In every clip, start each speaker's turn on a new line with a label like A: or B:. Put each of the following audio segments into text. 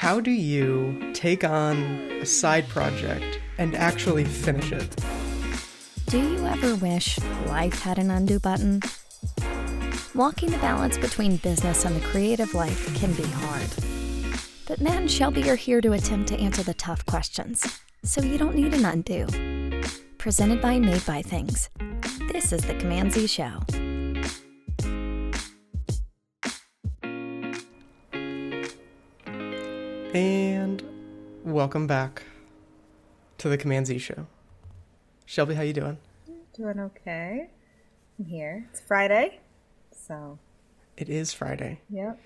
A: How do you take on a side project and actually finish it?
B: Do you ever wish life had an undo button? Walking the balance between business and the creative life can be hard. But Matt and Shelby are here to attempt to answer the tough questions, so you don't need an undo. Presented by Made by Things. This is the Command Z Show.
A: And welcome back to the Command Z show. Shelby, how you doing?
C: Doing okay. I'm here. It's Friday, so
A: It is Friday.
C: yep.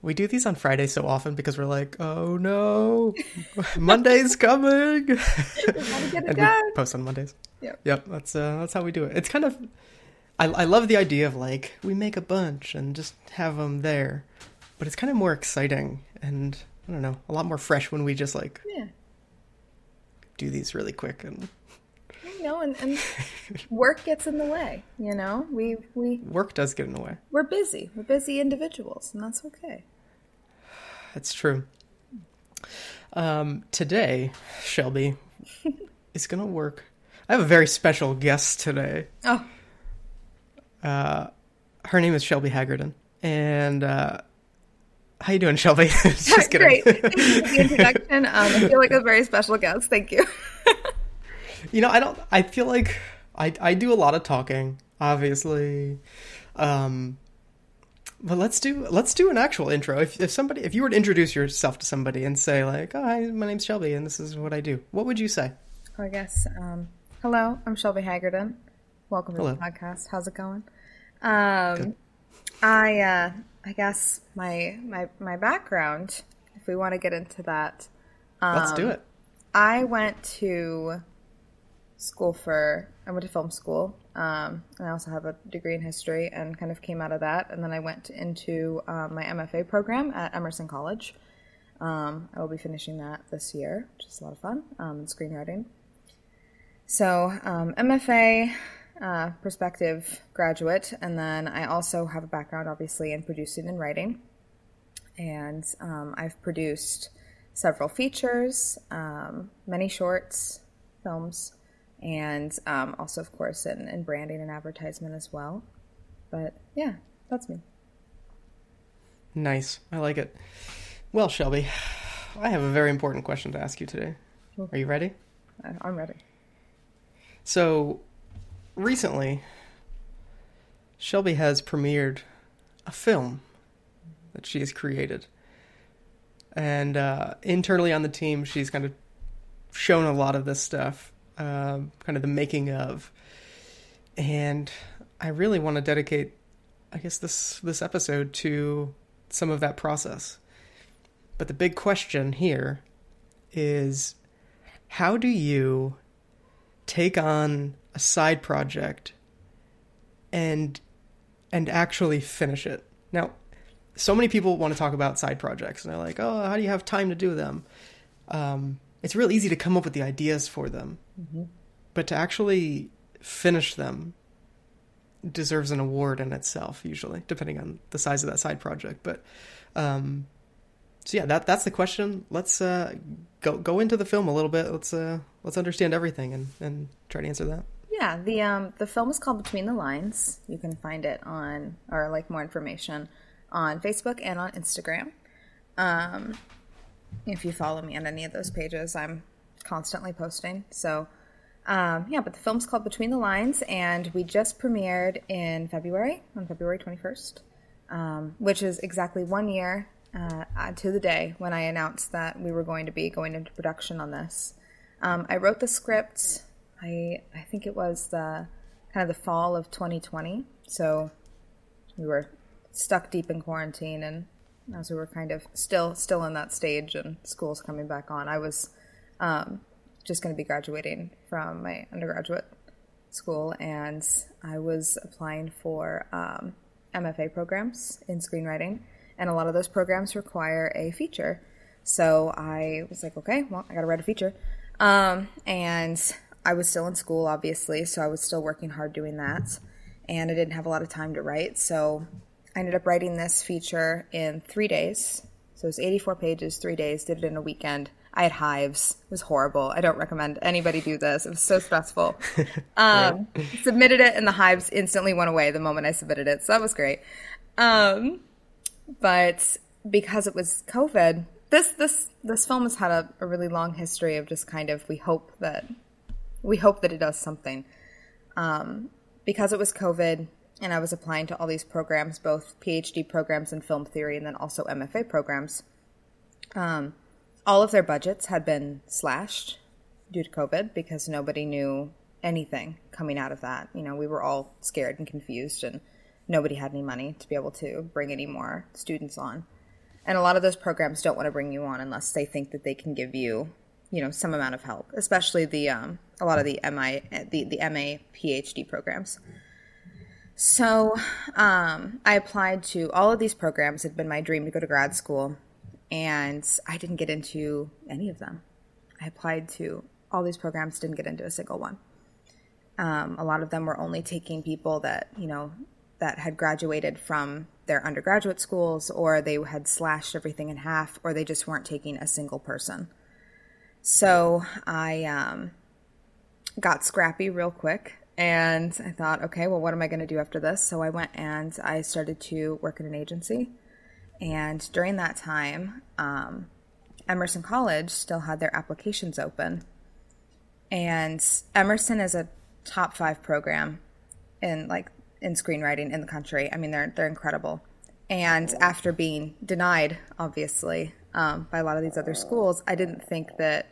A: We do these on Friday so often because we're like, oh no, Monday's coming.
C: It
A: and
C: done.
A: we post on Mondays.
C: Yep.
A: Yep, that's uh, that's how we do it. It's kind of, I, I love the idea of like we make a bunch and just have them there, but it's kind of more exciting and I don't know, a lot more fresh when we just like
C: Yeah.
A: do these really quick and
C: You know, and, and work gets in the way. You know, we we
A: work does get in the way.
C: we're busy. We're busy individuals, and that's okay.
A: That's true. Um, today, Shelby is gonna work. I have a very special guest today.
C: Oh,
A: Uh, her name is Shelby Haggerton, and uh, how you doing, Shelby? Just
C: great. Thank you for the introduction. Um, I feel like a very special guest. Thank you.
A: You know, I don't. I feel like I I do a lot of talking, obviously. Um, but let's do let's do an actual intro. If if somebody if you were to introduce yourself to somebody and say like, "Oh, hi, my name's Shelby, and this is what I do," what would you say?
C: I guess. Um, hello, I'm Shelby Haggerton. Welcome to
A: Hello.
C: the podcast. How's it going? Um, I uh, I guess my my my background. If we want to get into that,
A: Let's
C: Um,
A: do it.
C: I went to school for I went to film school, um, and I also have a degree in history, and kind of came out of that. And then I went into um, my MFA program at Emerson College. Um, I will be finishing that this year, which is a lot of fun um, in screenwriting. So um, MFA uh, perspective graduate, and then I also have a background, obviously, in producing and writing. And um, I've produced several features, um, many shorts, films, and um, also, of course, in, in branding and advertisement as well. But yeah, that's me.
A: Nice. I like it. Well, Shelby, I have a very important question to ask you today. Are you ready?
C: I'm ready.
A: So, recently, Shelby has premiered a film that she has created. And uh, internally on the team, she's kind of shown a lot of this stuff, um, kind of the making of. And I really want to dedicate, I guess, this, this episode to some of that process. But the big question here is how do you take on a side project and and actually finish it. Now, so many people want to talk about side projects and they're like, "Oh, how do you have time to do them?" Um, it's real easy to come up with the ideas for them, but to actually finish them deserves an award in itself, usually, depending on the size of that side project. But um, so yeah, that that's the question. Let's uh, go go into the film a little bit. Let's uh, let's understand everything and, and try to answer that.
C: Yeah, the um the film is called Between the Lines. You can find it on or like more information on Facebook and on Instagram. Um, if you follow me on any of those pages, I'm constantly posting. So, um, yeah, but the film's called Between the Lines, and we just premiered in February on February 21st, um, which is exactly one year uh, to the day when I announced that we were going to be going into production on this. Um, I wrote the script. I I think it was the kind of the fall of 2020. So we were stuck deep in quarantine, and as we were kind of still still in that stage, and school's coming back on, I was um, just going to be graduating from my undergraduate school, and I was applying for um, MFA programs in screenwriting, and a lot of those programs require a feature. So I was like, okay, well, I got to write a feature. Um, and I was still in school, obviously, so I was still working hard doing that. And I didn't have a lot of time to write. So I ended up writing this feature in three days. So it was 84 pages, three days, did it in a weekend. I had hives. It was horrible. I don't recommend anybody do this. It was so stressful. Um, submitted it, and the hives instantly went away the moment I submitted it. So that was great. Um, but because it was COVID, this this this film has had a, a really long history of just kind of we hope that we hope that it does something. Um, because it was COVID, and I was applying to all these programs, both PhD programs in film theory and then also MFA programs. Um, all of their budgets had been slashed due to COVID because nobody knew anything coming out of that. You know, we were all scared and confused, and nobody had any money to be able to bring any more students on. And a lot of those programs don't want to bring you on unless they think that they can give you, you know, some amount of help, especially the um, a lot of the MI the the MA PhD programs. So um, I applied to all of these programs. It had been my dream to go to grad school, and I didn't get into any of them. I applied to all these programs, didn't get into a single one. Um, a lot of them were only taking people that you know that had graduated from their undergraduate schools, or they had slashed everything in half, or they just weren't taking a single person. So I um, got scrappy real quick and I thought, okay, well, what am I going to do after this? So I went and I started to work in an agency. And during that time, um, Emerson College still had their applications open. And Emerson is a top five program in like in screenwriting in the country. I mean, they're they're incredible. And after being denied, obviously, um, by a lot of these other schools, I didn't think that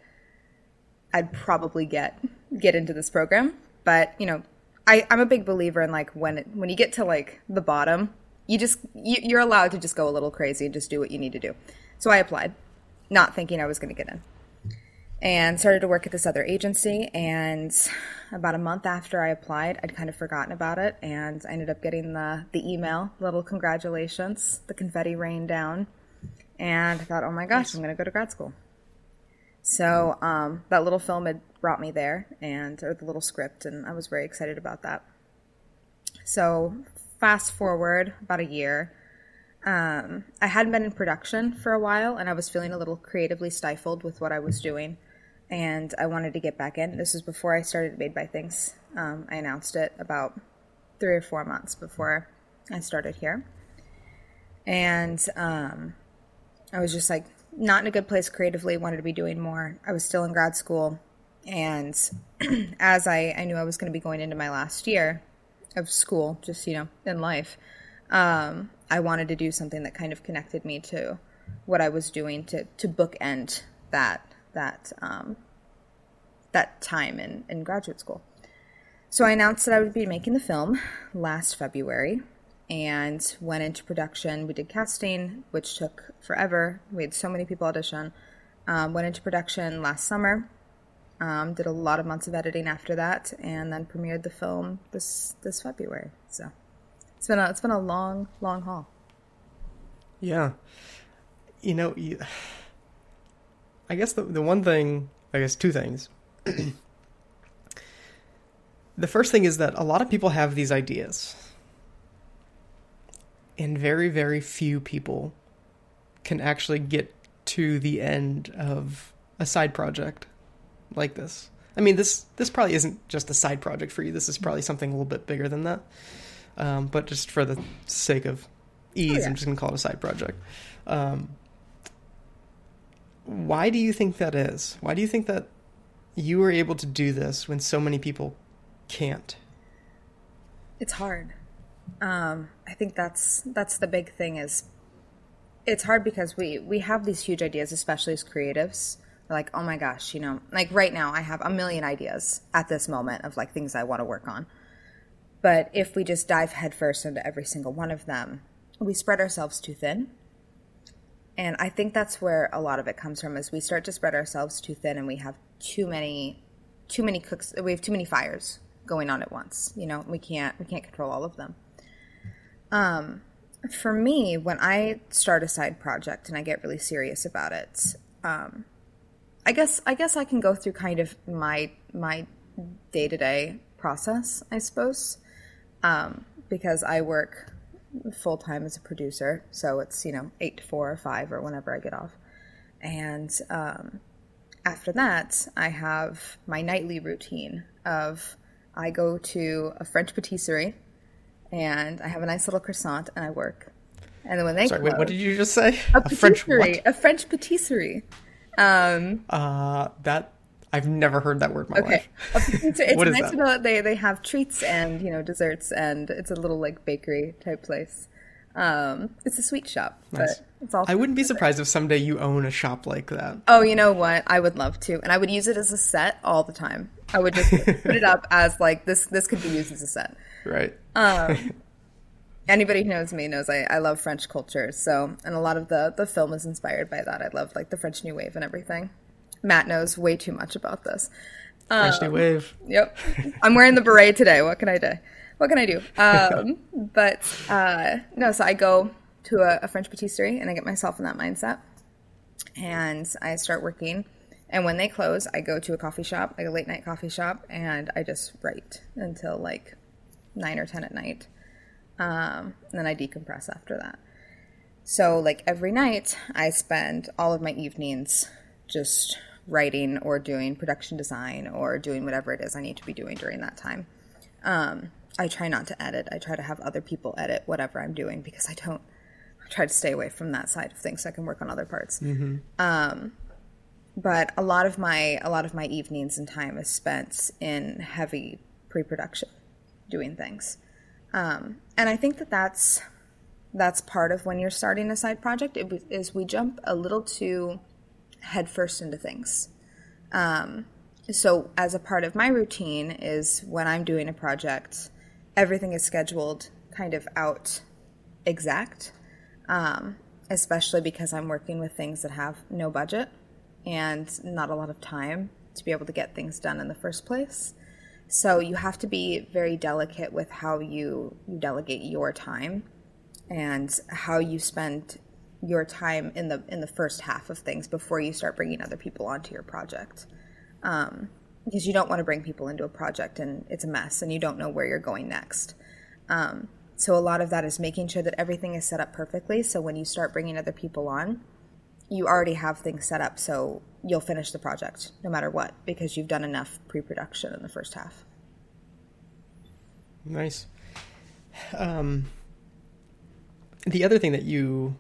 C: I'd probably get get into this program but you know I, i'm a big believer in like when it, when you get to like the bottom you just you, you're allowed to just go a little crazy and just do what you need to do so i applied not thinking i was going to get in and started to work at this other agency and about a month after i applied i'd kind of forgotten about it and i ended up getting the the email little congratulations the confetti rained down and i thought oh my gosh i'm going to go to grad school. So um, that little film had brought me there, and or the little script, and I was very excited about that. So fast forward about a year, um, I hadn't been in production for a while, and I was feeling a little creatively stifled with what I was doing, and I wanted to get back in. This was before I started Made by Things. Um, I announced it about three or four months before I started here, and um, I was just like not in a good place creatively, wanted to be doing more. I was still in grad school. And as I, I knew I was going to be going into my last year of school, just, you know, in life, um, I wanted to do something that kind of connected me to what I was doing to, to bookend that, that, um, that time in, in graduate school. So I announced that I would be making the film last February and went into production. We did casting, which took forever. We had so many people audition. Um, went into production last summer. Um, did a lot of months of editing after that, and then premiered the film this this February. So it's been a, it's been a long long haul.
A: Yeah, you know, you, I guess the the one thing, I guess two things. the first thing is that a lot of people have these ideas and very very few people can actually get to the end of a side project like this. I mean, this this probably isn't just a side project for you. This is probably something a little bit bigger than that. Um, but just for the sake of ease, oh, yeah. I'm just gonna call it a side project. Um, why do you think that is? Why do you think that you were able to do this when so many people can't?
C: It's hard. Um, I think that's that's the big thing is it's hard because we we have these huge ideas, especially as creatives. Like, oh my gosh, you know, like right now I have a million ideas at this moment of like things I want to work on. But if we just dive headfirst into every single one of them, we spread ourselves too thin. And I think that's where a lot of it comes from is we start to spread ourselves too thin and we have too many too many cooks we have too many fires going on at once. You know, we can't we can't control all of them. Um, for me, when I start a side project and I get really serious about it, um, I guess I guess I can go through kind of my my day to day process, I suppose, um, because I work full time as a producer. So it's, you know, eight to four or five or whenever I get off. And um, after that, I have my nightly routine of I go to a French patisserie and I have a nice little croissant and I work. And then when they
A: Sorry,
C: close,
A: wait, what did you just say?
C: a,
A: A French
C: patisserie,
A: what?
C: a French patisserie. Um,
A: Uh, that I've never heard that word in my
C: Okay.
A: life.
C: It's
A: What is
C: nice
A: that?
C: to know that they, they have treats and, you know, desserts and it's a little like bakery type place. Um, it's a sweet shop,
A: Nice.
C: but it's all
A: I wouldn't be surprised if someday you own a shop like that.
C: Oh, you know what? I would love to. And I would use it as a set all the time. I would just put it up as like this this could be used as a set.
A: Right.
C: Um, anybody who knows me knows I, I love French culture. So, and a lot of the the film is inspired by that. I love like the French New Wave and everything. Matt knows way too much about this.
A: French New Wave.
C: Yep. I'm wearing the beret today. What can I do? What can I do? Um, but uh, no, so I go to a, a French patisserie and I get myself in that mindset. And I start working. And when they close, I go to a coffee shop, like a late night coffee shop, and I just write until like nine or 10 at night. Um, and then I decompress after that. So, like every night, I spend all of my evenings just writing or doing production design or doing whatever it is I need to be doing during that time. Um, I try not to edit. I try to have other people edit whatever I'm doing because I don't. I try to stay away from that side of things so I can work on other parts. Um, but a lot of my a lot of my evenings and time is spent in heavy pre-production, doing things, um, and I think that that's that's part of when you're starting a side project. It, is we jump a little too headfirst into things. Um, so as a part of my routine is when I'm doing a project, everything is scheduled kind of out exact, um, especially because I'm working with things that have no budget and not a lot of time to be able to get things done in the first place. So you have to be very delicate with how you, you delegate your time and how you spend your time in the in the first half of things before you start bringing other people onto your project. Um, because you don't want to bring people into a project and it's a mess and you don't know where you're going next. Um, so a lot of that is making sure that everything is set up perfectly. So when you start bringing other people on you already have things set up so you'll finish the project no matter what because you've done enough pre-production in the first half.
A: Nice. Um, the other thing that you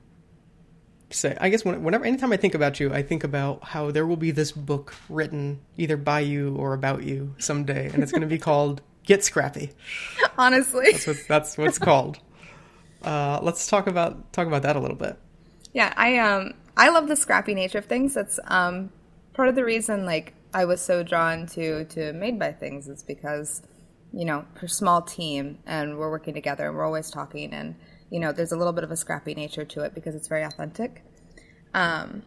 A: say, I guess, whenever, anytime I think about you, I think about how there will be this book written either by you or about you someday, and it's going to be called "Get Scrappy."
C: honestly
A: That's what that's what it's called. Uh, let's talk about talk about that a little bit.
C: Yeah, I um I love the scrappy nature of things. That's um part of the reason like I was so drawn to to Made by Things is because you know we're a small team and we're working together and we're always talking and you know there's a little bit of a scrappy nature to it because it's very authentic. Um,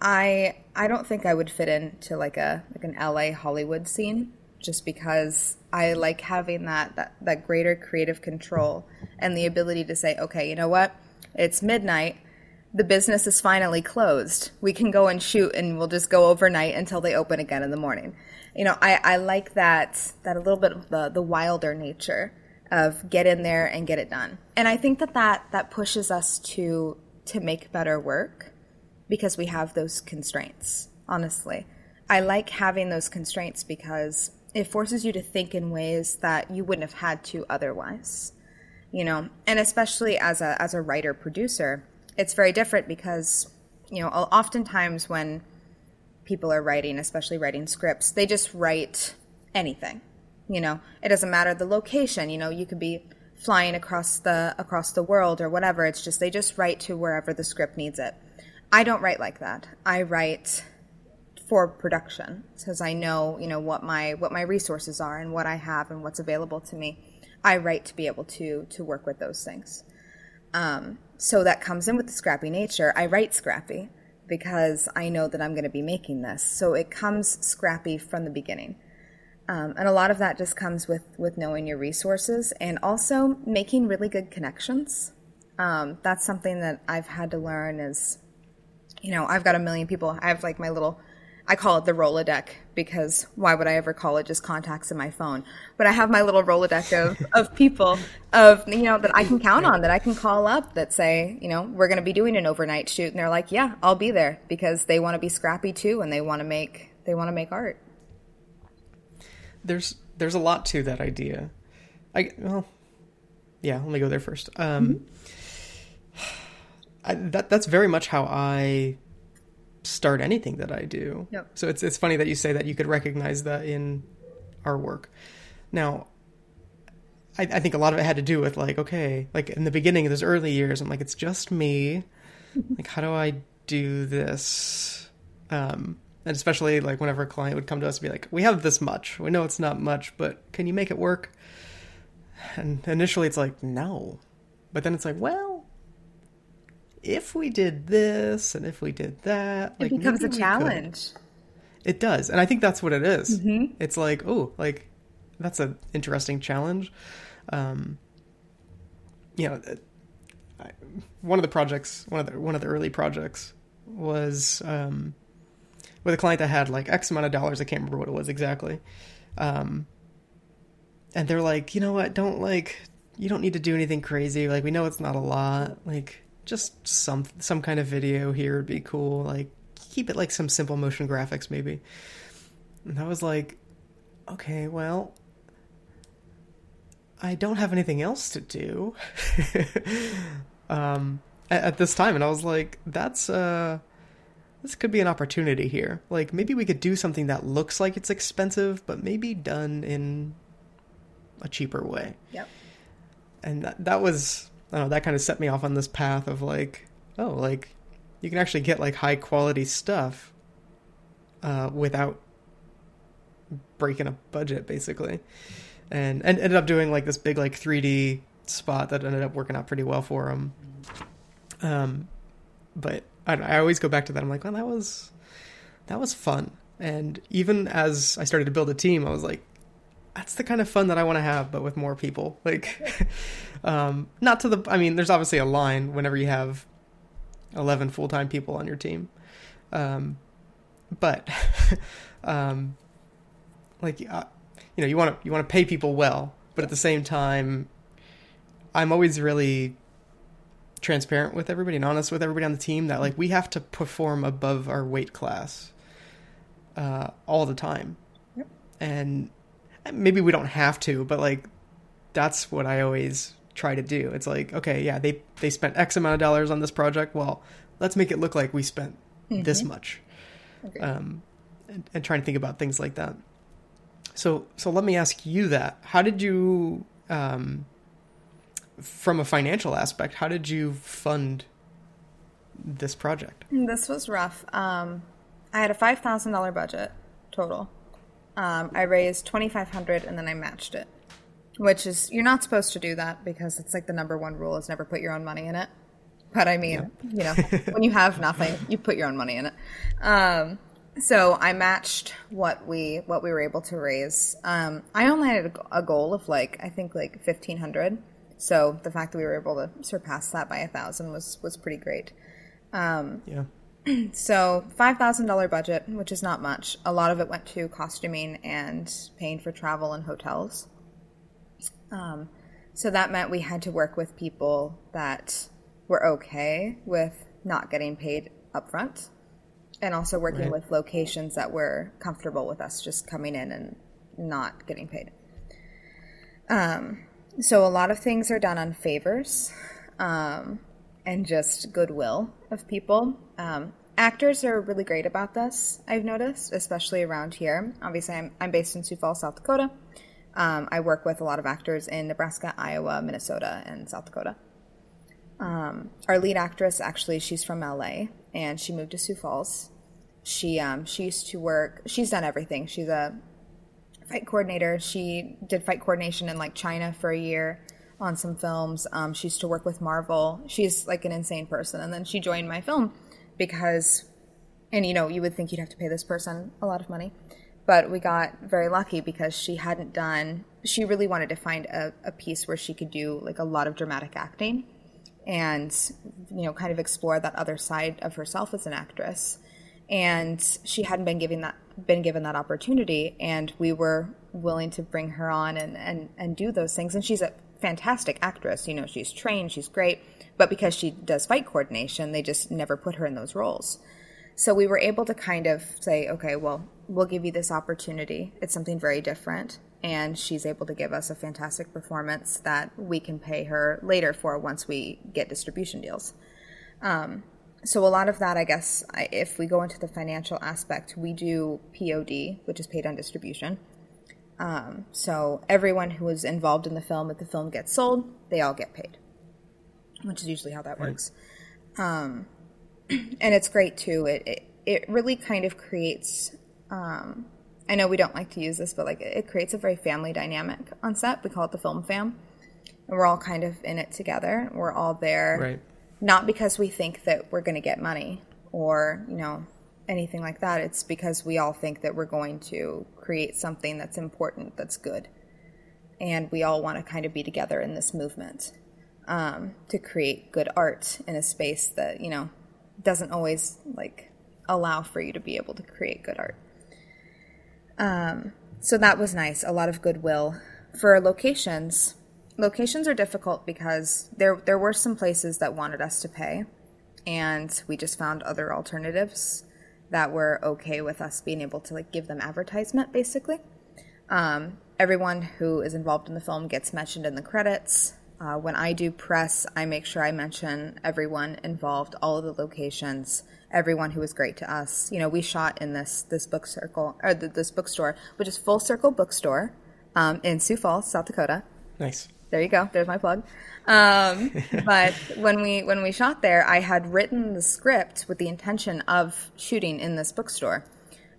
C: I I don't think I would fit into like a like an LA Hollywood scene just because I like having that that that greater creative control and the ability to say, okay, you know what? It's midnight. The business is finally closed. We can go and shoot and we'll just go overnight until they open again in the morning. You know, I, I like that that a little bit of the, the wilder nature of get in there and get it done. And I think that, that that pushes us to to make better work because we have those constraints, honestly. I like having those constraints because it forces you to think in ways that you wouldn't have had to otherwise. You know, and especially as a as a writer producer, it's very different because, you know, oftentimes when people are writing, especially writing scripts, they just write anything. You know, it doesn't matter the location, you know, you could be flying across the across the world or whatever. It's just they just write to wherever the script needs it. I don't write like that. I write for production because I know, you know, what my what my resources are and what I have and what's available to me. I write to be able to to work with those things. Um, so that comes in with the scrappy nature. I write scrappy because I know that I'm going to be making this. So it comes scrappy from the beginning. Um, and a lot of that just comes with with knowing your resources and also making really good connections. Um, that's something that I've had to learn is, you know, I've got a million people. I have like my little I call it the Rolodeck because why would I ever call it just contacts in my phone? But I have my little Rolodeck of, of people of you know that I can count on that I can call up that say you know we're going to be doing an overnight shoot and they're like yeah I'll be there because they want to be scrappy too and they want to make they want to make art.
A: There's there's a lot to that idea. I well, yeah. Let me go there first. Um, I, that that's very much how I start anything that I do.
C: Yep.
A: So it's it's funny that you say that you could recognize that in our work. Now, I, I think a lot of it had to do with like, okay, like in the beginning of those early years, I'm like, it's just me. like, how do I do this? Um, and especially like whenever a client would come to us and be like, we have this much. We know it's not much, but can you make it work? And initially it's like, no. But then it's like, well, if we did this and if we did that,
C: It
A: like
C: becomes a challenge.
A: It does, and I think that's what it is.
C: Mm-hmm.
A: It's like, oh, like that's an interesting challenge. Um, you know, one of the projects, one of the one of the early projects was um, with a client that had like X amount of dollars. I can't remember what it was exactly. Um, and they're like, you know what? Don't like, you don't need to do anything crazy. Like, we know it's not a lot. Like, just some some kind of video here would be cool. Like, keep it like some simple motion graphics, maybe. And I was like, okay, well, I don't have anything else to do um, at, this time, and I was like, that's uh, this could be an opportunity here. Like, maybe we could do something that looks like it's expensive, but maybe done in a cheaper way.
C: Yep.
A: And that, that was, I don't know, that kind of set me off on this path of like, oh, like you can actually get like high quality stuff uh, without breaking a budget, basically. And and ended up doing like this big like 3D spot that ended up working out pretty well for him. Um, but I, I always go back to that. I'm like, well, that was that was fun. And even as I started to build a team, I was like, that's the kind of fun that I want to have, but with more people. Like, um, not to the. I mean, there's obviously a line whenever you have eleven full time people on your team, um, but um, like uh, you know, you want to you want to pay people well, but at the same time, I'm always really transparent with everybody and honest with everybody on the team that like we have to perform above our weight class uh, all the time,
C: Yep.
A: and maybe we don't have to, but like that's what I always try to do. It's like, okay, yeah, they they spent X amount of dollars on this project. Well, let's make it look like we spent this much.
C: Agreed.
A: Um, and, and trying to think about things like that. So, so let me ask you that: How did you, um, from a financial aspect, how did you fund this project?
C: This was rough. Um, I had a five thousand dollar budget total. Um, I raised twenty five hundred, and then I matched it, which is you're not supposed to do that because it's like the number one rule is never put your own money in it. But I mean, you know, when you have nothing, you put your own money in it. Um, so I matched what we what we were able to raise. Um, I only had a, a goal of like I think like fifteen hundred. So the fact that we were able to surpass that by a thousand was was pretty great.
A: Yeah,
C: So five thousand dollar budget, which is not much. A lot of it went to costuming and paying for travel and hotels. Um, so that meant we had to work with people that were okay with not getting paid upfront, and also working
A: Right.
C: with locations that were comfortable with us just coming in and not getting paid. Um, so a lot of things are done on favors. Um, and just goodwill of people. Um, actors are really great about this, I've noticed, especially around here. Obviously, I'm, I'm based in Sioux Falls, South Dakota. Um, I work with a lot of actors in Nebraska, Iowa, Minnesota, and South Dakota. Um, our lead actress, actually, she's from LA and she moved to Sioux Falls. She um, she used to work. She's done everything. She's a fight coordinator. She did fight coordination in like China for a year on some films. Um, she used to work with Marvel. She's like an insane person. And then she joined my film because, and you know, you would think you'd have to pay this person a lot of money. But we got very lucky because she hadn't done, she really wanted to find a, a piece where she could do like a lot of dramatic acting and, you know, kind of explore that other side of herself as an actress. And she hadn't been given that been given that opportunity, and we were willing to bring her on and and and do those things. And she's a fantastic actress. You know, she's trained, she's great, but because she does fight coordination, they just never put her in those roles. So we were able to kind of say, okay, well, we'll give you this opportunity. It's something very different. And she's able to give us a fantastic performance that we can pay her later for once we get distribution deals. Um, so a lot of that, I guess, if we go into the financial aspect, we do POD, which is paid on distribution. Um, so everyone who is involved in the film, if the film gets sold, they all get paid, which is usually how that works. Um, and it's great too. It, it, it really kind of creates. Um, I know we don't like to use this, but like it creates a very family dynamic on set. We call it the film fam, and we're all kind of in it together. We're all there,
A: Right.
C: Not because we think that we're going to get money or you know anything like that. It's because we all think that we're going to create something that's important, that's good, and we all want to kind of be together in this movement um, to create good art in a space that you know doesn't always like allow for you to be able to create good art. Um, so that was nice. A lot of goodwill for locations. Locations are difficult because there there were some places that wanted us to pay, and we just found other alternatives that were okay with us being able to like give them advertisement basically. Um, everyone who is involved in the film gets mentioned in the credits. Uh, when I do press, I make sure I mention everyone involved, all of the locations, everyone who was great to us. You know, we shot in this this book circle or th- this bookstore, which is Full Circle Bookstore um, in Sioux Falls, South Dakota.
A: Nice.
C: There you go. There's my plug. Um, but when we when we shot there, I had written the script with the intention of shooting in this bookstore.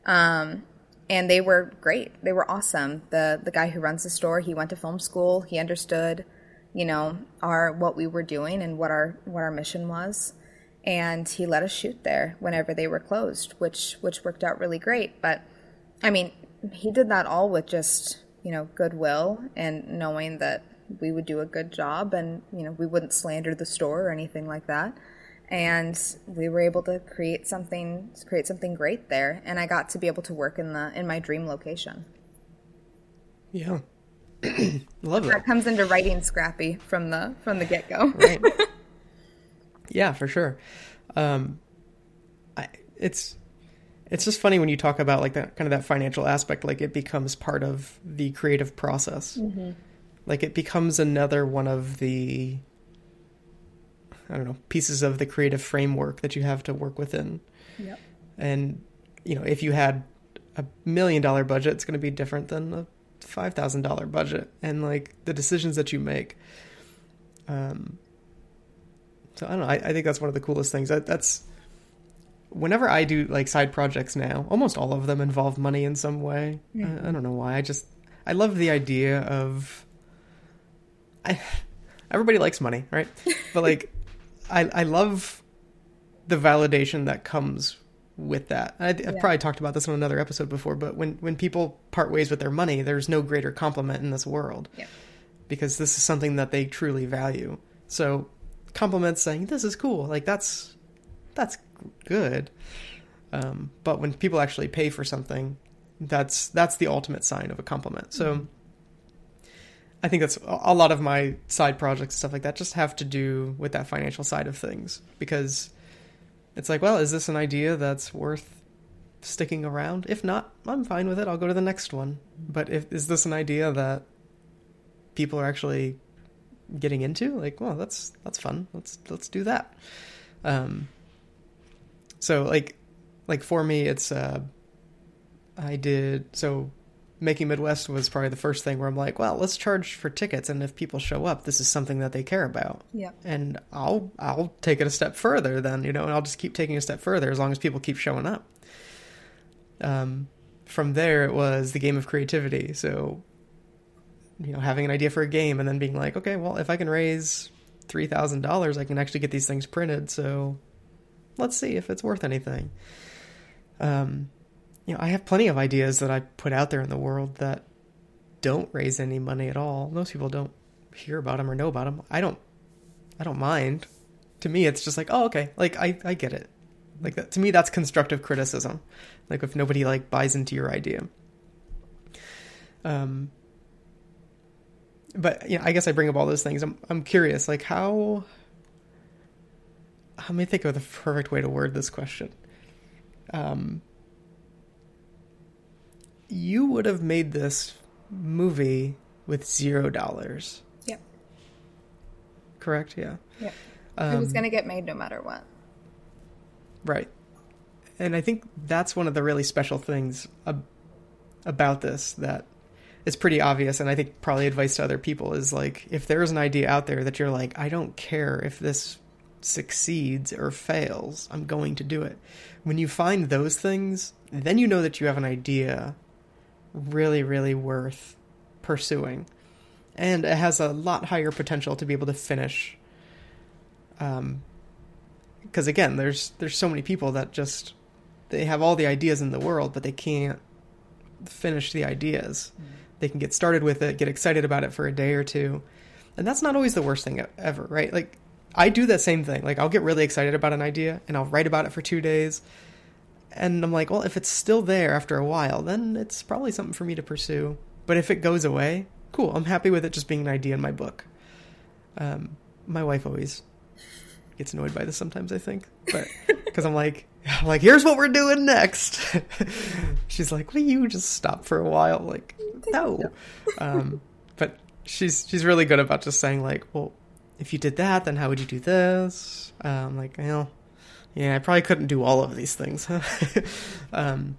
C: Um, and they were great. They were awesome. The the guy who runs the store, he went to film school. He understood, you know, our what we were doing and what our what our mission was. And he let us shoot there whenever they were closed, which which worked out really great. But I mean, he did that all with just, you know, goodwill and knowing that we would do a good job and, you know, we wouldn't slander the store or anything like that and we were able to create something create something great there and i got to be able to work in the in my dream location
A: Yeah. Love
C: that
A: that.
C: comes into writing scrappy from the from the get-go
A: Right. yeah, for sure. Um, I, it's it's just funny when you talk about like that kind of that financial aspect. Like it becomes part of the creative process. Like it becomes another one of the I don't know pieces of the creative framework that you have to work within.
C: Yep.
A: And you know, if you had a million dollar budget, it's going to be different than a five thousand dollar budget, and like the decisions that you make. Um. So I don't know. I, I think that's one of the coolest things. That, that's whenever I do like side projects now, almost all of them involve money in some way. I, I don't know why. I just I love the idea of. I, everybody likes money, right? But like, I I love the validation that comes with that. I, I've
C: Yeah.
A: probably talked about this in another episode before, but when when people part ways with their money, there's no greater compliment in this world
C: Yeah.
A: because this is something that they truly value. So compliments saying this is cool, like that's that's good. Um, but when people actually pay for something, that's that's the ultimate sign of a compliment. So I think that's a lot of my side projects and stuff like that just have to do with that financial side of things because it's like, well, is this an idea that's worth sticking around? If not, I'm fine with it. I'll go to the next one. But if is this an idea that people are actually getting into? Like, well, that's that's fun. Let's let's do that. Um so like like for me it's uh I did so making Midwest was probably the first thing where I'm like, well, let's charge for tickets and if people show up, this is something that they care about.
C: Yep.
A: And I'll I'll take it a step further then, you know, and I'll just keep taking a step further as long as people keep showing up. Um from there it was the game of creativity. So you know, having an idea for a game and then being like, okay, well, if I can raise three thousand dollars, I can actually get these things printed. So let's see if it's worth anything. Um, you know, I have plenty of ideas that I put out there in the world that don't raise any money at all. Most people don't hear about them or know about them. I don't. I don't mind. To me, it's just like, oh, okay, like I, I get it. Like that to me, that's constructive criticism. Like if nobody like buys into your idea. Um. But yeah, I guess I bring up all those things. I'm I'm curious, like how. Let me think of the perfect way to word this question. Um. You would have made this movie with zero dollars.
C: Yep.
A: Correct. Yeah.
C: Yep. it was um, going to get made no matter what.
A: Right. And I think that's one of the really special things ab- about this that is pretty obvious. And I think probably advice to other people is like, if there's an idea out there that you're like, I don't care if this succeeds or fails, I'm going to do it. When you find those things, then you know that you have an idea really, really worth pursuing. And it has a lot higher potential to be able to finish um, because again there's there's so many people that just they have all the ideas in the world but they can't finish the ideas mm. they can get started with it get excited about it for a day or two and that's not always the worst thing ever right like i do that same thing like i'll get really excited about an idea and i'll write about it for two days and i'm like well if it's still there after a while then it's probably something for me to pursue but if it goes away cool i'm happy with it just being an idea in my book um, my wife always gets annoyed by this sometimes. I think, but because I'm like, I'm like, here's what we're doing next. she's like, will you just stop for a while? Like, no. Um, but she's she's really good about just saying like, well, if you did that, then how would you do this? Um, like, well, yeah, I probably couldn't do all of these things. um,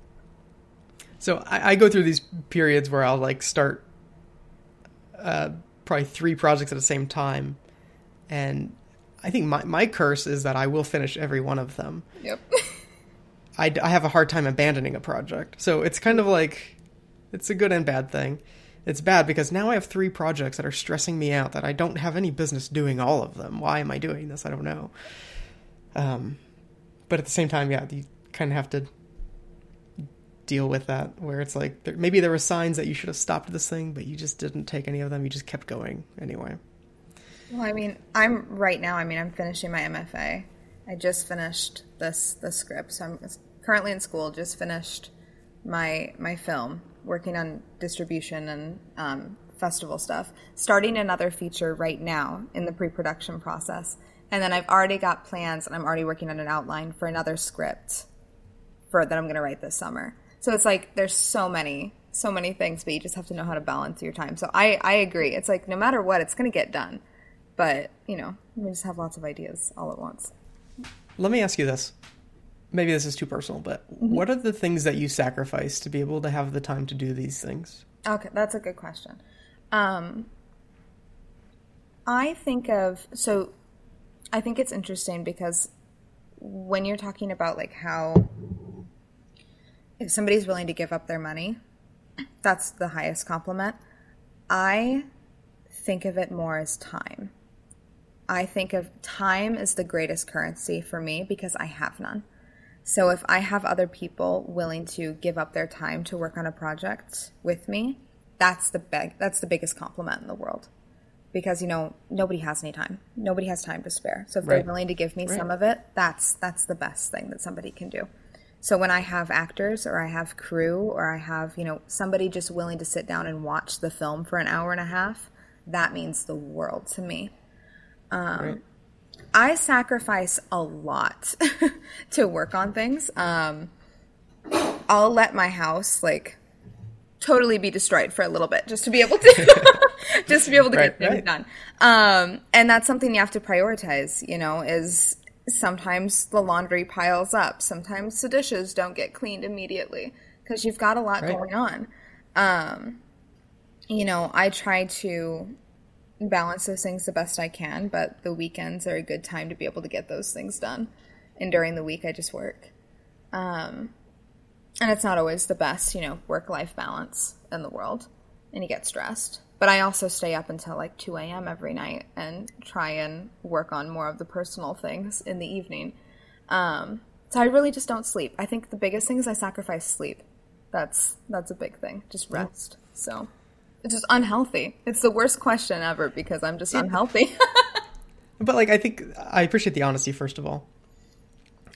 A: so I, I, go through these periods where I'll like start uh, probably three projects at the same time, and I think my, my curse is that I will finish every one of them.
C: Yep.
A: I, I have a hard time abandoning a project. So it's kind of like, it's a good and bad thing. It's bad because now I have three projects that are stressing me out that I don't have any business doing all of them. Why am I doing this? I don't know. Um, but at the same time, yeah, you kind of have to deal with that where it's like there, maybe there were signs that you should have stopped this thing, but you just didn't take any of them. You just kept going anyway.
C: Well, I mean, I'm right now. I mean, I'm finishing my MFA. I just finished this the script, so I'm currently in school. Just finished my my film, working on distribution and um, festival stuff. Starting another feature right now in the pre-production process, and then I've already got plans, and I'm already working on an outline for another script for that I'm going to write this summer. So it's like there's so many so many things, but you just have to know how to balance your time. So I I agree. It's like no matter what, it's going to get done. But, you know, we just have lots of ideas all at once.
A: Let me ask you this. Maybe this is too personal, but mm-hmm. what are the things that you sacrifice to be able to have the time to do these things?
C: Okay, that's a good question. Um, I think of so I think it's interesting because when you're talking about like how if somebody's willing to give up their money, that's the highest compliment. I think of it more as time. I think of time as the greatest currency for me because I have none. So if I have other people willing to give up their time to work on a project with me, that's the big that's the biggest compliment in the world. Because you know, nobody has any time. Nobody has time to spare. So if right. they're willing to give me right. some of it, that's that's the best thing that somebody can do. So when I have actors or I have crew or I have, you know, somebody just willing to sit down and watch the film for an hour and a half, that means the world to me. Um, right. I sacrifice a lot to work on things. Um, I'll let my house like totally be destroyed for a little bit just to be able to just to be able to right, get things right. done. Um, and that's something you have to prioritize. You know, is sometimes the laundry piles up, sometimes the dishes don't get cleaned immediately because you've got a lot right. going on. Um, you know, I try to balance those things the best I can, but the weekends are a good time to be able to get those things done. And during the week, I just work. Um, and it's not always the best, you know, work life balance in the world, and you get stressed. But I also stay up until like 2 a.m. every night and try and work on more of the personal things in the evening. Um, so I really just don't sleep. I think the biggest thing is I sacrifice sleep. That's that's a big thing. Just rest. So it's just unhealthy. It's the worst question ever because I'm just unhealthy.
A: but like I think I appreciate the honesty first of all.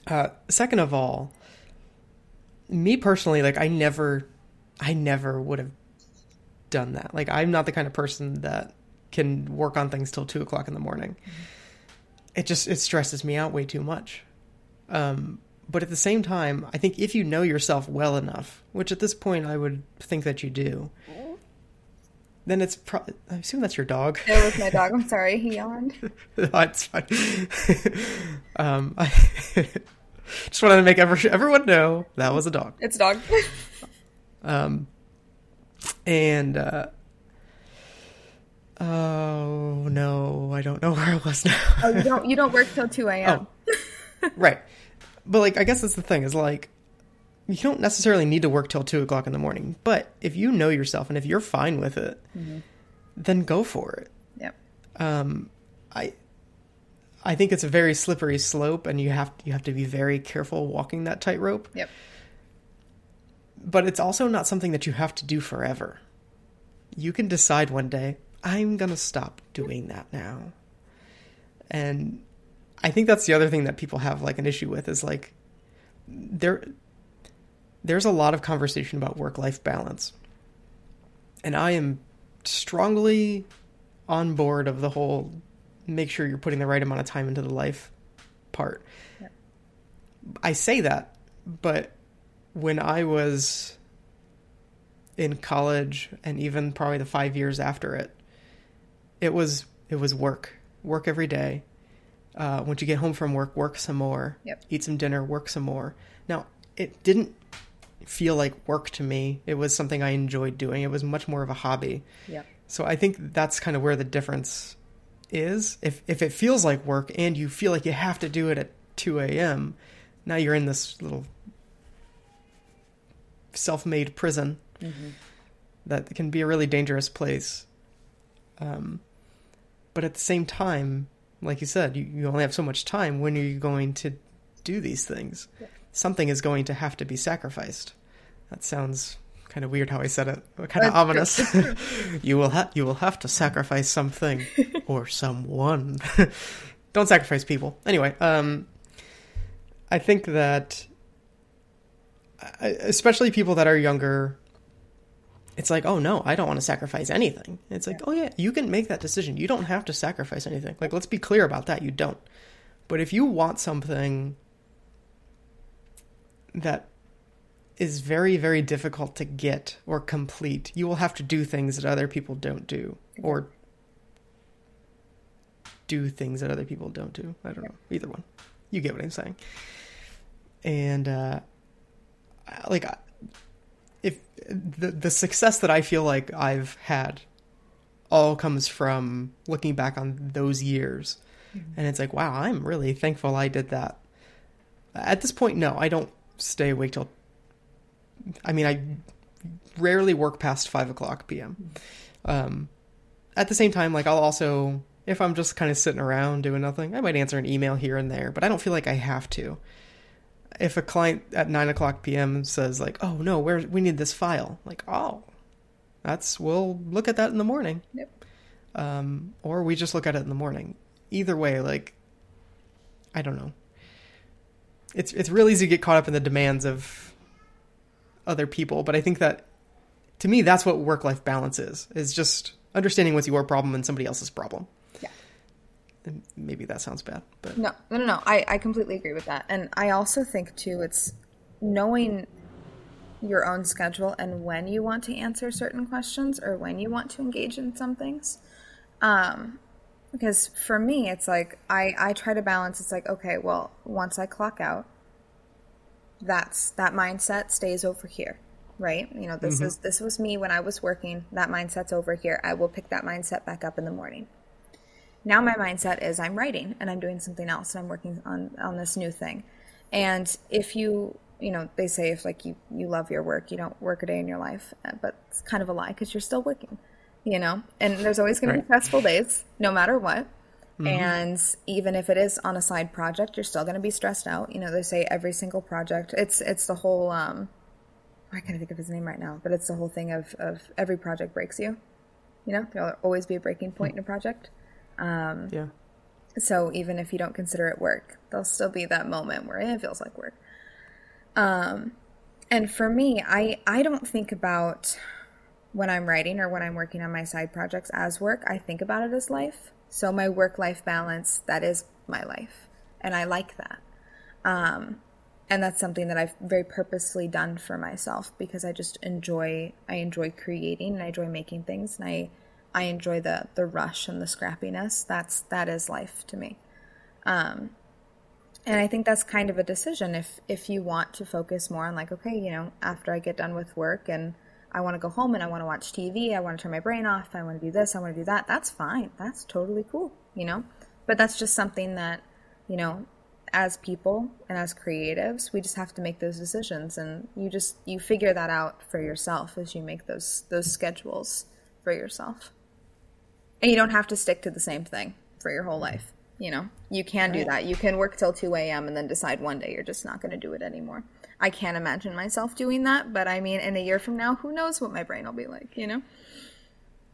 A: Uh, second of all, me personally, like I never, I never would have done that. Like I'm not the kind of person that can work on things till two o'clock in the morning. It just it stresses me out way too much. Um, but at the same time, I think if you know yourself well enough, which at this point I would think that you do, then it's. Pro- I assume that's your dog.
C: It was my dog. I'm sorry, he yawned.
A: That's fine. um, I just wanted to make every, everyone know that was a dog.
C: It's a dog.
A: Um, and uh, oh no, I don't know where I was now.
C: oh, you don't you don't work till two a.m.
A: right, but like I guess that's the thing is like you don't necessarily need to work till two o'clock in the morning, but if you know yourself and if you're fine with it, then go for it.
C: Yep.
A: um, I I think it's a very slippery slope, and you have you have to be very careful walking that tightrope.
C: Yep.
A: But it's also not something that you have to do forever. You can decide one day I'm gonna stop doing that now, and I think that's the other thing that people have like an issue with is like there there's a lot of conversation about work life balance, and I am strongly on board of the whole make sure you're putting the right amount of time into the life part.
C: Yeah.
A: I say that, but when I was in college and even probably the 5 years after it, it was it was work. Work every day. Uh, once you get home from work, work some more.
C: Yep.
A: Eat some dinner, work some more. Now, it didn't feel like work to me. It was something I enjoyed doing. It was much more of a hobby.
C: Yep.
A: So I think that's kind of where the difference is. If if it feels like work and you feel like you have to do it at two a.m., now you're in this little self-made prison that can be a really dangerous place. Um, but at the same time, like you said, you, you only have so much time. When are you going to do these things? Something is going to have to be sacrificed. That sounds kind of weird how I said it, kind of
C: That's
A: ominous. you will have you will have to sacrifice something or someone. Don't sacrifice people. Anyway, um, I think that, especially people that are younger, it's like, oh no, I don't want to sacrifice anything. It's like, oh yeah, you can make that decision. You don't have to sacrifice anything. Like, let's be clear about that. You don't. But if you want something that is very, very difficult to get or complete, you will have to do things that other people don't do, or do things that other people don't do. I don't know. Either one. You get what I'm saying. And uh, like, if the the success that I feel like I've had all comes from looking back on those years, and it's like, wow, I'm really thankful I did that. At this point, no, I don't stay awake till. I mean, I rarely work past five o'clock p.m. Um, at the same time, like I'll also, if I'm just kind of sitting around doing nothing, I might answer an email here and there, but I don't feel like I have to. If a client at nine o'clock p.m. says like, "Oh no, where we need this file," like, "Oh, that's we'll look at that in the morning,"
C: Yep.
A: um, or we just look at it in the morning. Either way, like, I don't know. It's it's real easy to get caught up in the demands of other people, but I think that to me that's what work life balance is. Is just understanding what's your problem and somebody else's problem. Maybe that sounds bad, but
C: No, no, no, no. I, I completely agree with that. And I also think, too, it's knowing your own schedule and when you want to answer certain questions or when you want to engage in some things. Um, because for me, it's like I, I try to balance. It's like, okay, well, once I clock out, that's that mindset stays over here right you know this is this was me when i was working that mindset's over here i will pick that mindset back up in the morning now my mindset is i'm writing and i'm doing something else and i'm working on on this new thing. And if you you know they say if like you you love your work you don't work a day in your life uh, but it's kind of a lie because you're still working you know? And there's always going to be stressful days no matter what. And even if it is on a side project you're still going to be stressed out. You know they say every single project it's it's the whole um i can't think of his name right now but it's the whole thing of of every project breaks you you know? There'll always be a breaking point in a project
A: yeah.
C: So even if you don't consider it work, there'll still be that moment where it feels like work. Um, and for me, I I don't think about when I'm writing or when I'm working on my side projects as work. I think about it as life. So my work life balance, that is my life, and I like that. Um, and that's something that I've very purposely done for myself because I just enjoy I enjoy creating and I enjoy making things and I I enjoy the the rush and the scrappiness. That's that is life to me. Um, and I think that's kind of a decision if if you want to focus more on like okay, you know, after I get done with work and I want to go home and I want to watch TV, I want to turn my brain off, I want to do this, I want to do that. That's fine. That's totally cool, you know? But that's just something that, you know, as people and as creatives, we just have to make those decisions and you just you figure that out for yourself as you make those those schedules for yourself. And you don't have to stick to the same thing for your whole life. You know, you can do that. You can work till 2 a.m. and then decide one day you're just not going to do it anymore. I can't imagine myself doing that, but I mean, in a year from now, who knows what my brain will be like, you know?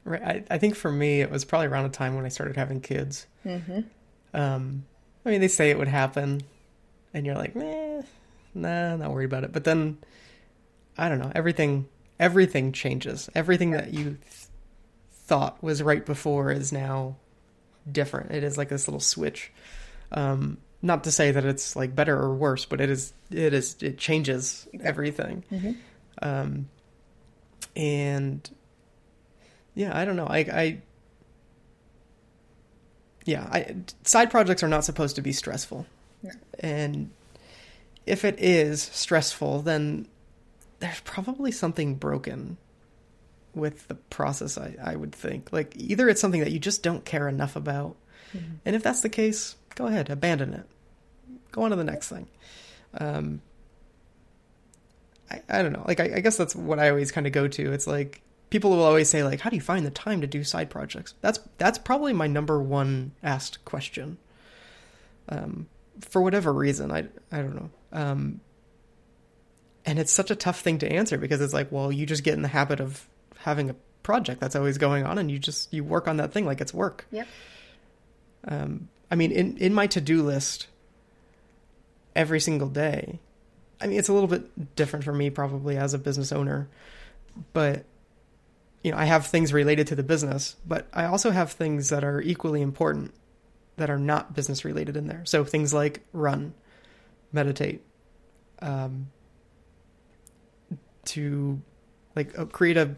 A: Right. I, I think for me, it was probably around a time when I started having kids. Mm-hmm. Um, I mean, they say it would happen, and you're like, eh, nah, not worried about it. But then, I don't know. Everything, everything changes. Everything that you thought was right before is now different. It is like this little switch. Um, not to say that it's like better or worse, but it is. It is. It changes everything. Um, and yeah, I don't know. I, I yeah, I, side projects are not supposed to be stressful. And if it is stressful, then there's probably something broken with the process, I, I would think. Like, either it's something that you just don't care enough about. And if that's the case, go ahead, abandon it. Go on to the next thing. Um, I, I don't know. Like, I, I guess that's what I always kind of go to. It's like, people will always say like how do you find the time to do side projects that's that's probably my number one asked question um, for whatever reason i i don't know um, and it's such a tough thing to answer because it's like well you just get in the habit of having a project that's always going on and you just you work on that thing like it's work
C: Yep.
A: um, I mean, in in my to do list, every single day. I mean, it's a little bit different for me probably as a business owner, but you know, I have things related to the business, but I also have things that are equally important that are not business related in there. So things like run, meditate, um, to like uh, create a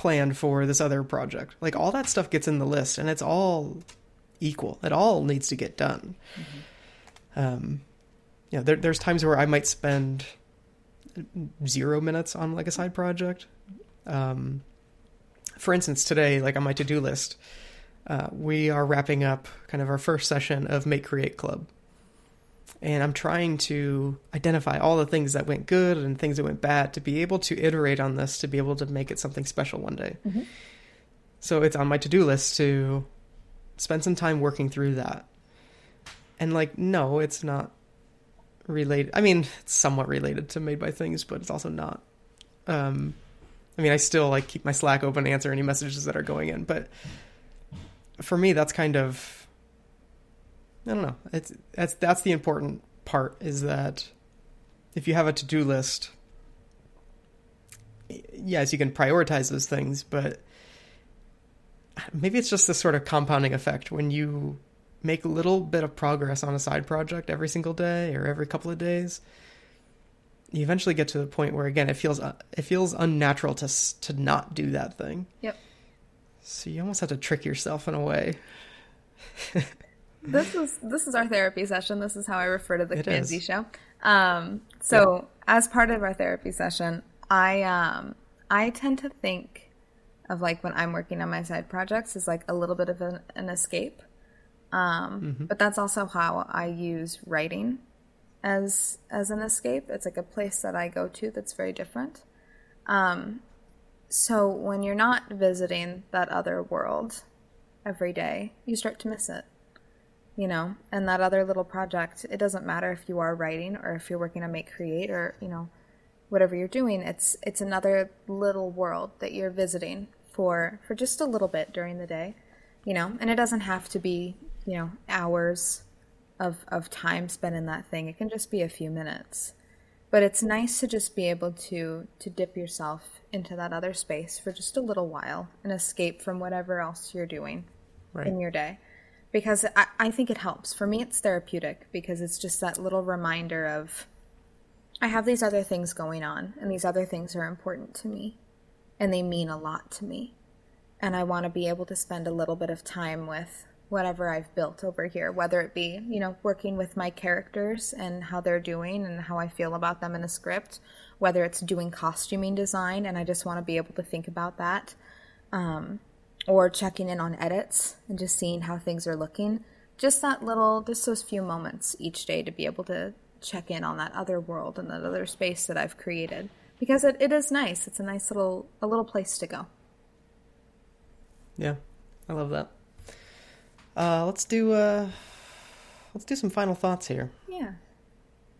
A: plan for this other project. Like all that stuff gets in the list, and it's all equal. It all needs to get done. Um, you know, there, there's times where I might spend zero minutes on like a side project. Um, for instance, today, like on my to-do list, uh, we are wrapping up kind of our first session of Make Create Club. And I'm trying to identify all the things that went good and things that went bad to be able to iterate on this to be able to make it something special one day. So it's on my to-do list to spend some time working through that. And like, no, it's not related. I mean, it's somewhat related to Made by Things, but it's also not. Um, I mean, I still like keep my Slack open, answer any messages that are going in, but for me, that's kind of I don't know. It's that's that's the important part is that if you have a to-do list, yes, you can prioritize those things, but maybe it's just this sort of compounding effect when you make a little bit of progress on a side project every single day or every couple of days you eventually get to the point where again it feels uh, it feels unnatural to to not do that thing
C: Yep.
A: so you almost have to trick yourself in a way
C: This is this is our therapy session. This is how I refer to the
A: It
C: Kinsey
A: is.
C: show. Um, so as part of our therapy session, I um, I tend to think of like when I'm working on my side projects is like a little bit of an, an escape. Um, But that's also how I use writing as as an escape. It's like a place that I go to that's very different. Um, so when you're not visiting that other world every day, you start to miss it you know and that other little project it doesn't matter if you are writing or if you're working on make create or you know whatever you're doing it's it's another little world that you're visiting for for just a little bit during the day you know, and it doesn't have to be, you know, hours of of time spent in that thing. It can just be a few minutes. But it's nice to just be able to to dip yourself into that other space for just a little while and escape from whatever else you're doing
A: Right.
C: in your day. Because I, I think it helps. For me it's therapeutic because it's just that little reminder of I have these other things going on and these other things are important to me and they mean a lot to me. And I want to be able to spend a little bit of time with whatever I've built over here, whether it be, you know, working with my characters and how they're doing and how I feel about them in a script, whether it's doing costuming design and I just want to be able to think about that, um, or checking in on edits and just seeing how things are looking. Just that little, just those few moments each day to be able to check in on that other world and that other space that I've created because it, it is nice. It's a nice little a little place to go.
A: Yeah, I love that. Uh, let's do uh, let's do some final thoughts here.
C: Yeah.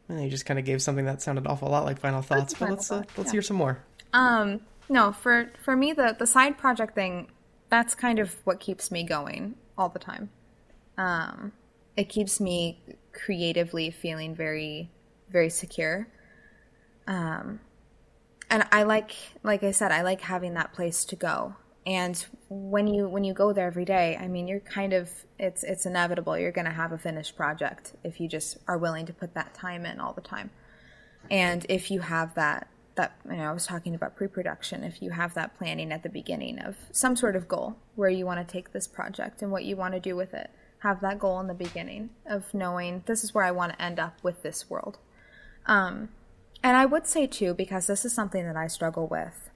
A: And you just kind of gave something that sounded awful lot like final thoughts,
C: a
A: but let's uh, let's
C: yeah.
A: hear some more.
C: Um, no, for for me the the side project thing, that's kind of what keeps me going all the time. Um, it keeps me creatively feeling very very secure. Um, and I like like I said, I like having that place to go. And when you when you go there every day, I mean, you're kind of it's it's inevitable. You're going to have a finished project if you just are willing to put that time in all the time. And if you have that that you know, I was talking about pre-production, if you have that planning at the beginning of some sort of goal where you want to take this project and what you want to do with it, have that goal in the beginning of knowing this is where I want to end up with this world. Um, and I would say too, because this is something that I struggle with,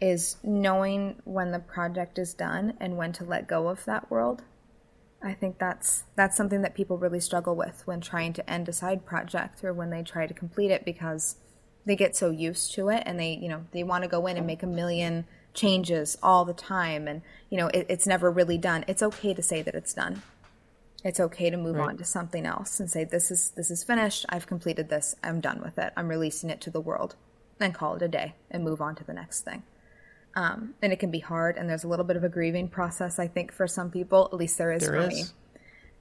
C: is knowing when the project is done and when to let go of that world. I think that's that's something that people really struggle with when trying to end a side project or when they try to complete it because they get so used to it and they you know they want to go in and make a million changes all the time and you know it, it's never really done. It's okay to say that it's done. It's okay to move
A: Right.
C: on to something else and say this is this is finished. I've completed this. I'm done with it. I'm releasing it to the world and call it a day and move on to the next thing um, and it can be hard and there's a little bit of a grieving process i think for some people at least there is
A: There
C: for
A: is.
C: me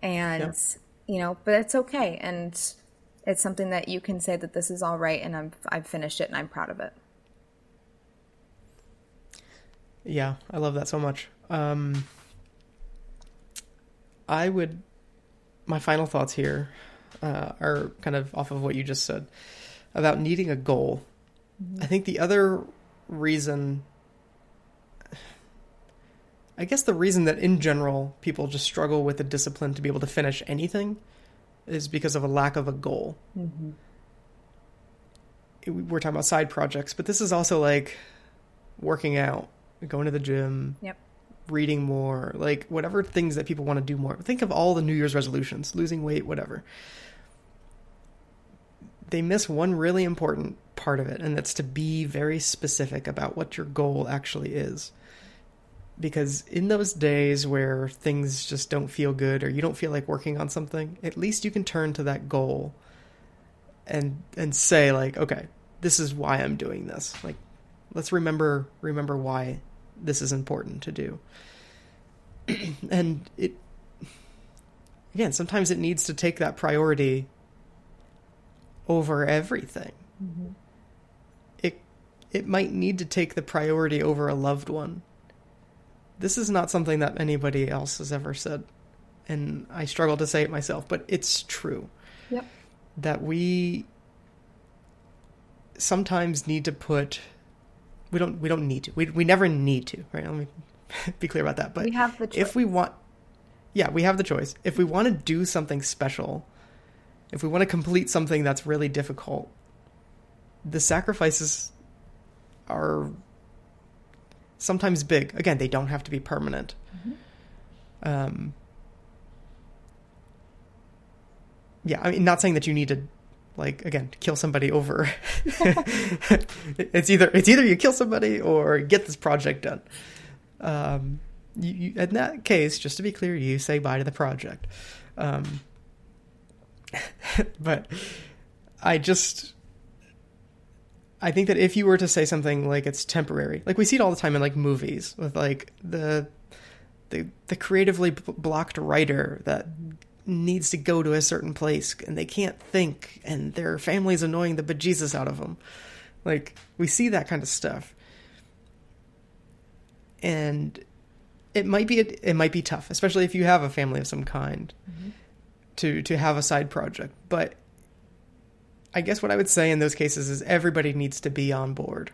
C: and
A: Yep.
C: you know but it's okay and it's something that you can say that this is all right and I'm, i've finished it and i'm proud of it
A: Yeah, I love that so much. Um, I would. My final thoughts here uh, are kind of off of what you just said about needing a goal. I think the other reason. I guess the reason that in general people just struggle with the discipline to be able to finish anything is because of a lack of a goal. Mm-hmm. It- We're talking about side projects, but this is also like working out, going to the gym,
C: yep
A: reading more, like whatever things that people want to do more. Think of all the New Year's resolutions, losing weight, whatever. They miss one really important part of it, and that's to be very specific about what your goal actually is. Because in those days where things just don't feel good or you don't feel like working on something, at least you can turn to that goal and and say like, okay, this is why I'm doing this. Like let's remember remember why this is important to do. and it again, sometimes it needs to take that priority over everything. Mm-hmm. It it might need to take the priority over a loved one. This is not something that anybody else has ever said, and I struggle to say it myself, but it's true.
C: Yep.
A: That we sometimes need to put we don't we don't need to. We, we never need to right? Let me be clear about that but
C: We have the choice.
A: if we want yeah we have the choice. If we want to do something special if we want to complete something that's really difficult the sacrifices are sometimes big. Again they don't have to be permanent. Um yeah i mean not saying that you need to like again kill somebody over. It's either it's either you kill somebody or get this project done. Um you, you, in that case just to be clear you say bye to the project. Um but i just i think that if you were to say something like it's temporary like we see it all the time in like movies with like the the the creatively b- blocked writer that needs to go to a certain place and they can't think and their family's annoying the bejesus out of them. Like we see that kind of stuff. And it might be it might be tough, especially if you have a family of some kind mm-hmm. to to have a side project, but I guess what I would say in those cases is everybody needs to be on board.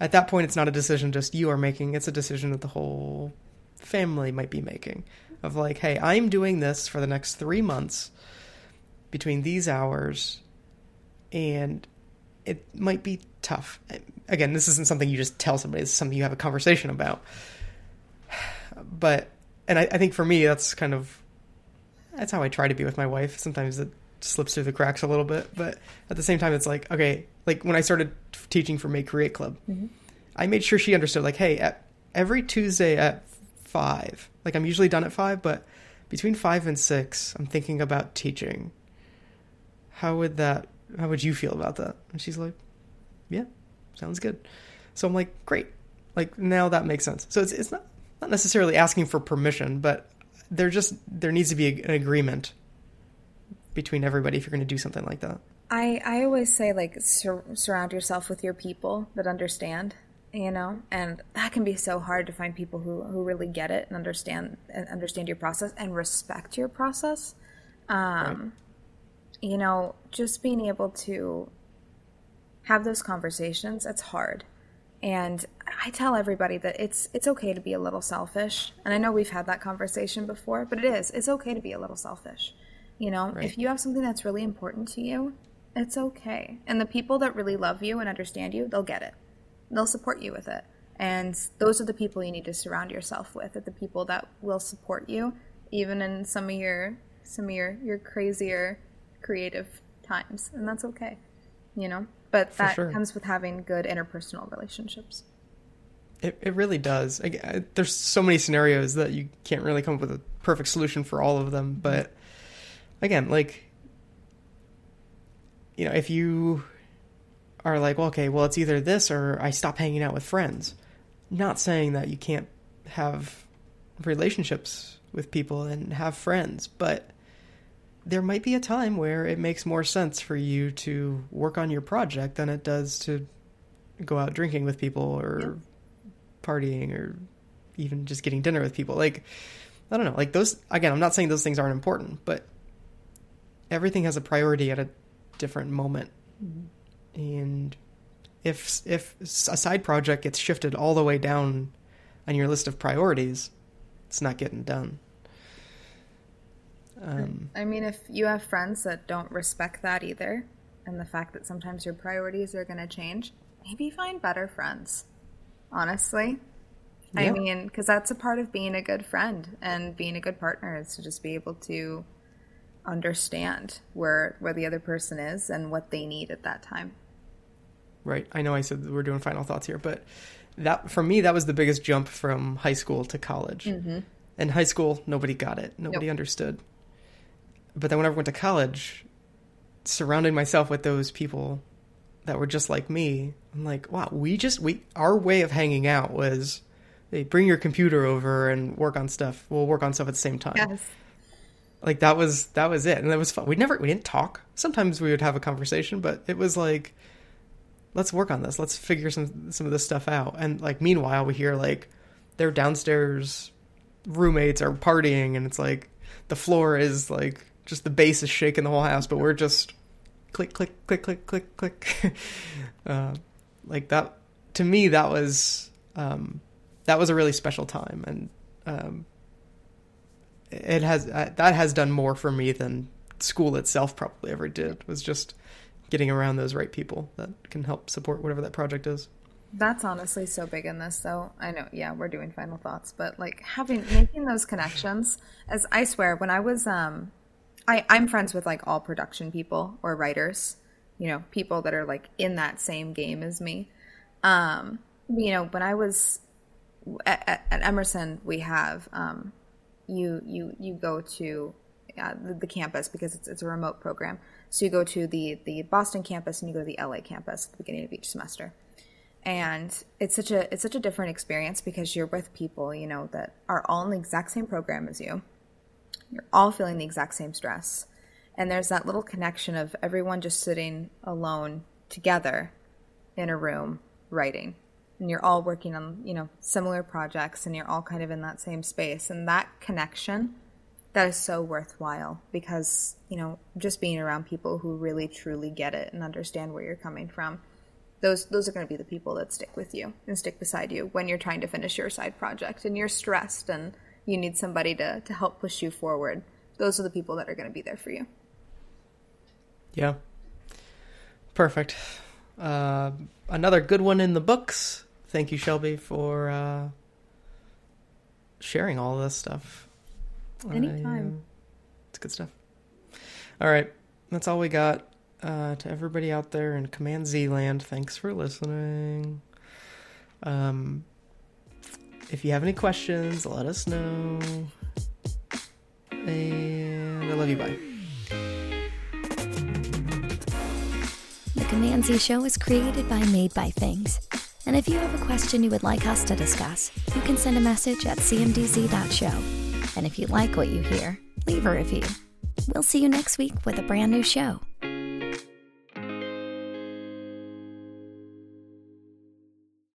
A: At that point, it's not a decision just you are making, it's a decision that the whole family might be making. Of like, hey, I'm doing this for the next three months between these hours, and it might be tough. Again, this isn't something you just tell somebody, it's something you have a conversation about. But, and I, I think for me, that's kind of, that's how I try to be with my wife. Sometimes it slips through the cracks a little bit. But at the same time, it's like, okay, like when I started teaching for Make Create Club, mm-hmm. I made sure she understood, like, hey, at every Tuesday at five, like I'm usually done at five, but between five and six, I'm thinking about teaching. How would that, how would you feel about that? And she's like, yeah, sounds good. So I'm like, great. Like now that makes sense. So it's, it's not, not necessarily asking for permission, but there just, there needs to be an agreement between everybody if you're going to do something like that.
C: I, I always say like sur- surround yourself with your people that understand you know? And that can be so hard to find people who, who really get it and understand and understand your process and respect your process. Um, right. you know just being able to have those conversations it's hard. And i tell everybody that it's it's okay to be a little selfish. And i know we've had that conversation before but it is it's okay to be a little selfish you know, right. if you have something that's really important to you, it's okay. And the people that really love you and understand you, they'll get it. They'll support you with it. And those are the people you need to surround yourself with, are the people that will support you even in some of your some of your, your crazier creative times. And that's okay. You know? But that sure. comes with having good interpersonal relationships.
A: It, it really does. I, there's so many scenarios that you can't really come up with a perfect solution for all of them, but again, like, you know, if you are like, well, okay, well, it's either this or I stop hanging out with friends. Not saying that you can't have relationships with people and have friends, but there might be a time where it makes more sense for you to work on your project than it does to go out drinking with people or yeah. partying or even just getting dinner with people. Like, I don't know. Like, those, again, I'm not saying those things aren't important, but everything has a priority at a different moment. Mm-hmm. And if if a side project gets shifted all the way down on your list of priorities, it's not getting done.
C: Um, I mean, if you have friends that don't respect that either, and the fact that sometimes your priorities are going to change, maybe find better friends. Honestly, yeah. I mean, because that's a part of being a good friend and being a good partner is to just be able to understand where where the other person is and what they need at that time.
A: Right. I know I said we're doing final thoughts here, but that for me that was the biggest jump from high school to college. Mm-hmm. In high school, nobody got it. Nobody nope. understood. But then whenever I went to college, surrounding myself with those people that were just like me, I'm like, wow, we just we our way of hanging out was they bring your computer over and work on stuff. We'll work on stuff at the same time. Yes like that was that was it. And that was fun. We never we didn't talk. Sometimes we would have a conversation but it was like let's work on this. Let's figure some some of this stuff out. And like meanwhile we hear like their downstairs roommates are partying and it's like the floor is like just the bass is shaking the whole house but we're just click click click click click click. Uh, like that to me that was um, that was a really special time. And um, it has uh, that has done more for me than school itself probably ever did. Was just getting around those right people that can help support whatever that project is.
C: That's honestly so big in this though. I know, yeah, we're doing final thoughts, but like having making those connections as I swear when I was um I I'm friends with like all production people or writers, you know, people that are like in that same game as me. Um you know, when I was at, at Emerson, we have um you you you go to uh, the, the, campus because it's, it's a remote program. So you go to the the Boston campus and you go to the LA campus at the beginning of each semester. and it's such a it's such a different experience because you're with people you know that are all in the exact same program as you you're all feeling the exact same stress and there's that little connection of everyone just sitting alone together in a room writing and you're all working on you know similar projects and you're all kind of in that same space and that connection that is so worthwhile because you know just being around people who really truly get it and understand where you're coming from those those are going to be the people that stick with you and stick beside you when you're trying to finish your side project and you're stressed and you need somebody to to help push you forward those are the people that are going to be there for you
A: Yeah. Perfect. Uh, another good one in the books. Thank you, Shelby, for uh, sharing all this stuff. I,
C: Anytime.
A: uh, it's good stuff. All right. That's all we got. Uh, to everybody out there in Command Z land, thanks for listening. Um, if you have any questions, let us know. And I love you. Bye.
B: The Command Z Show is created by Made by Things. And if you have a question you would like us to discuss, you can send a message at cmdz.show. And if you like what you hear, leave a review. We'll see you next week with a brand new show.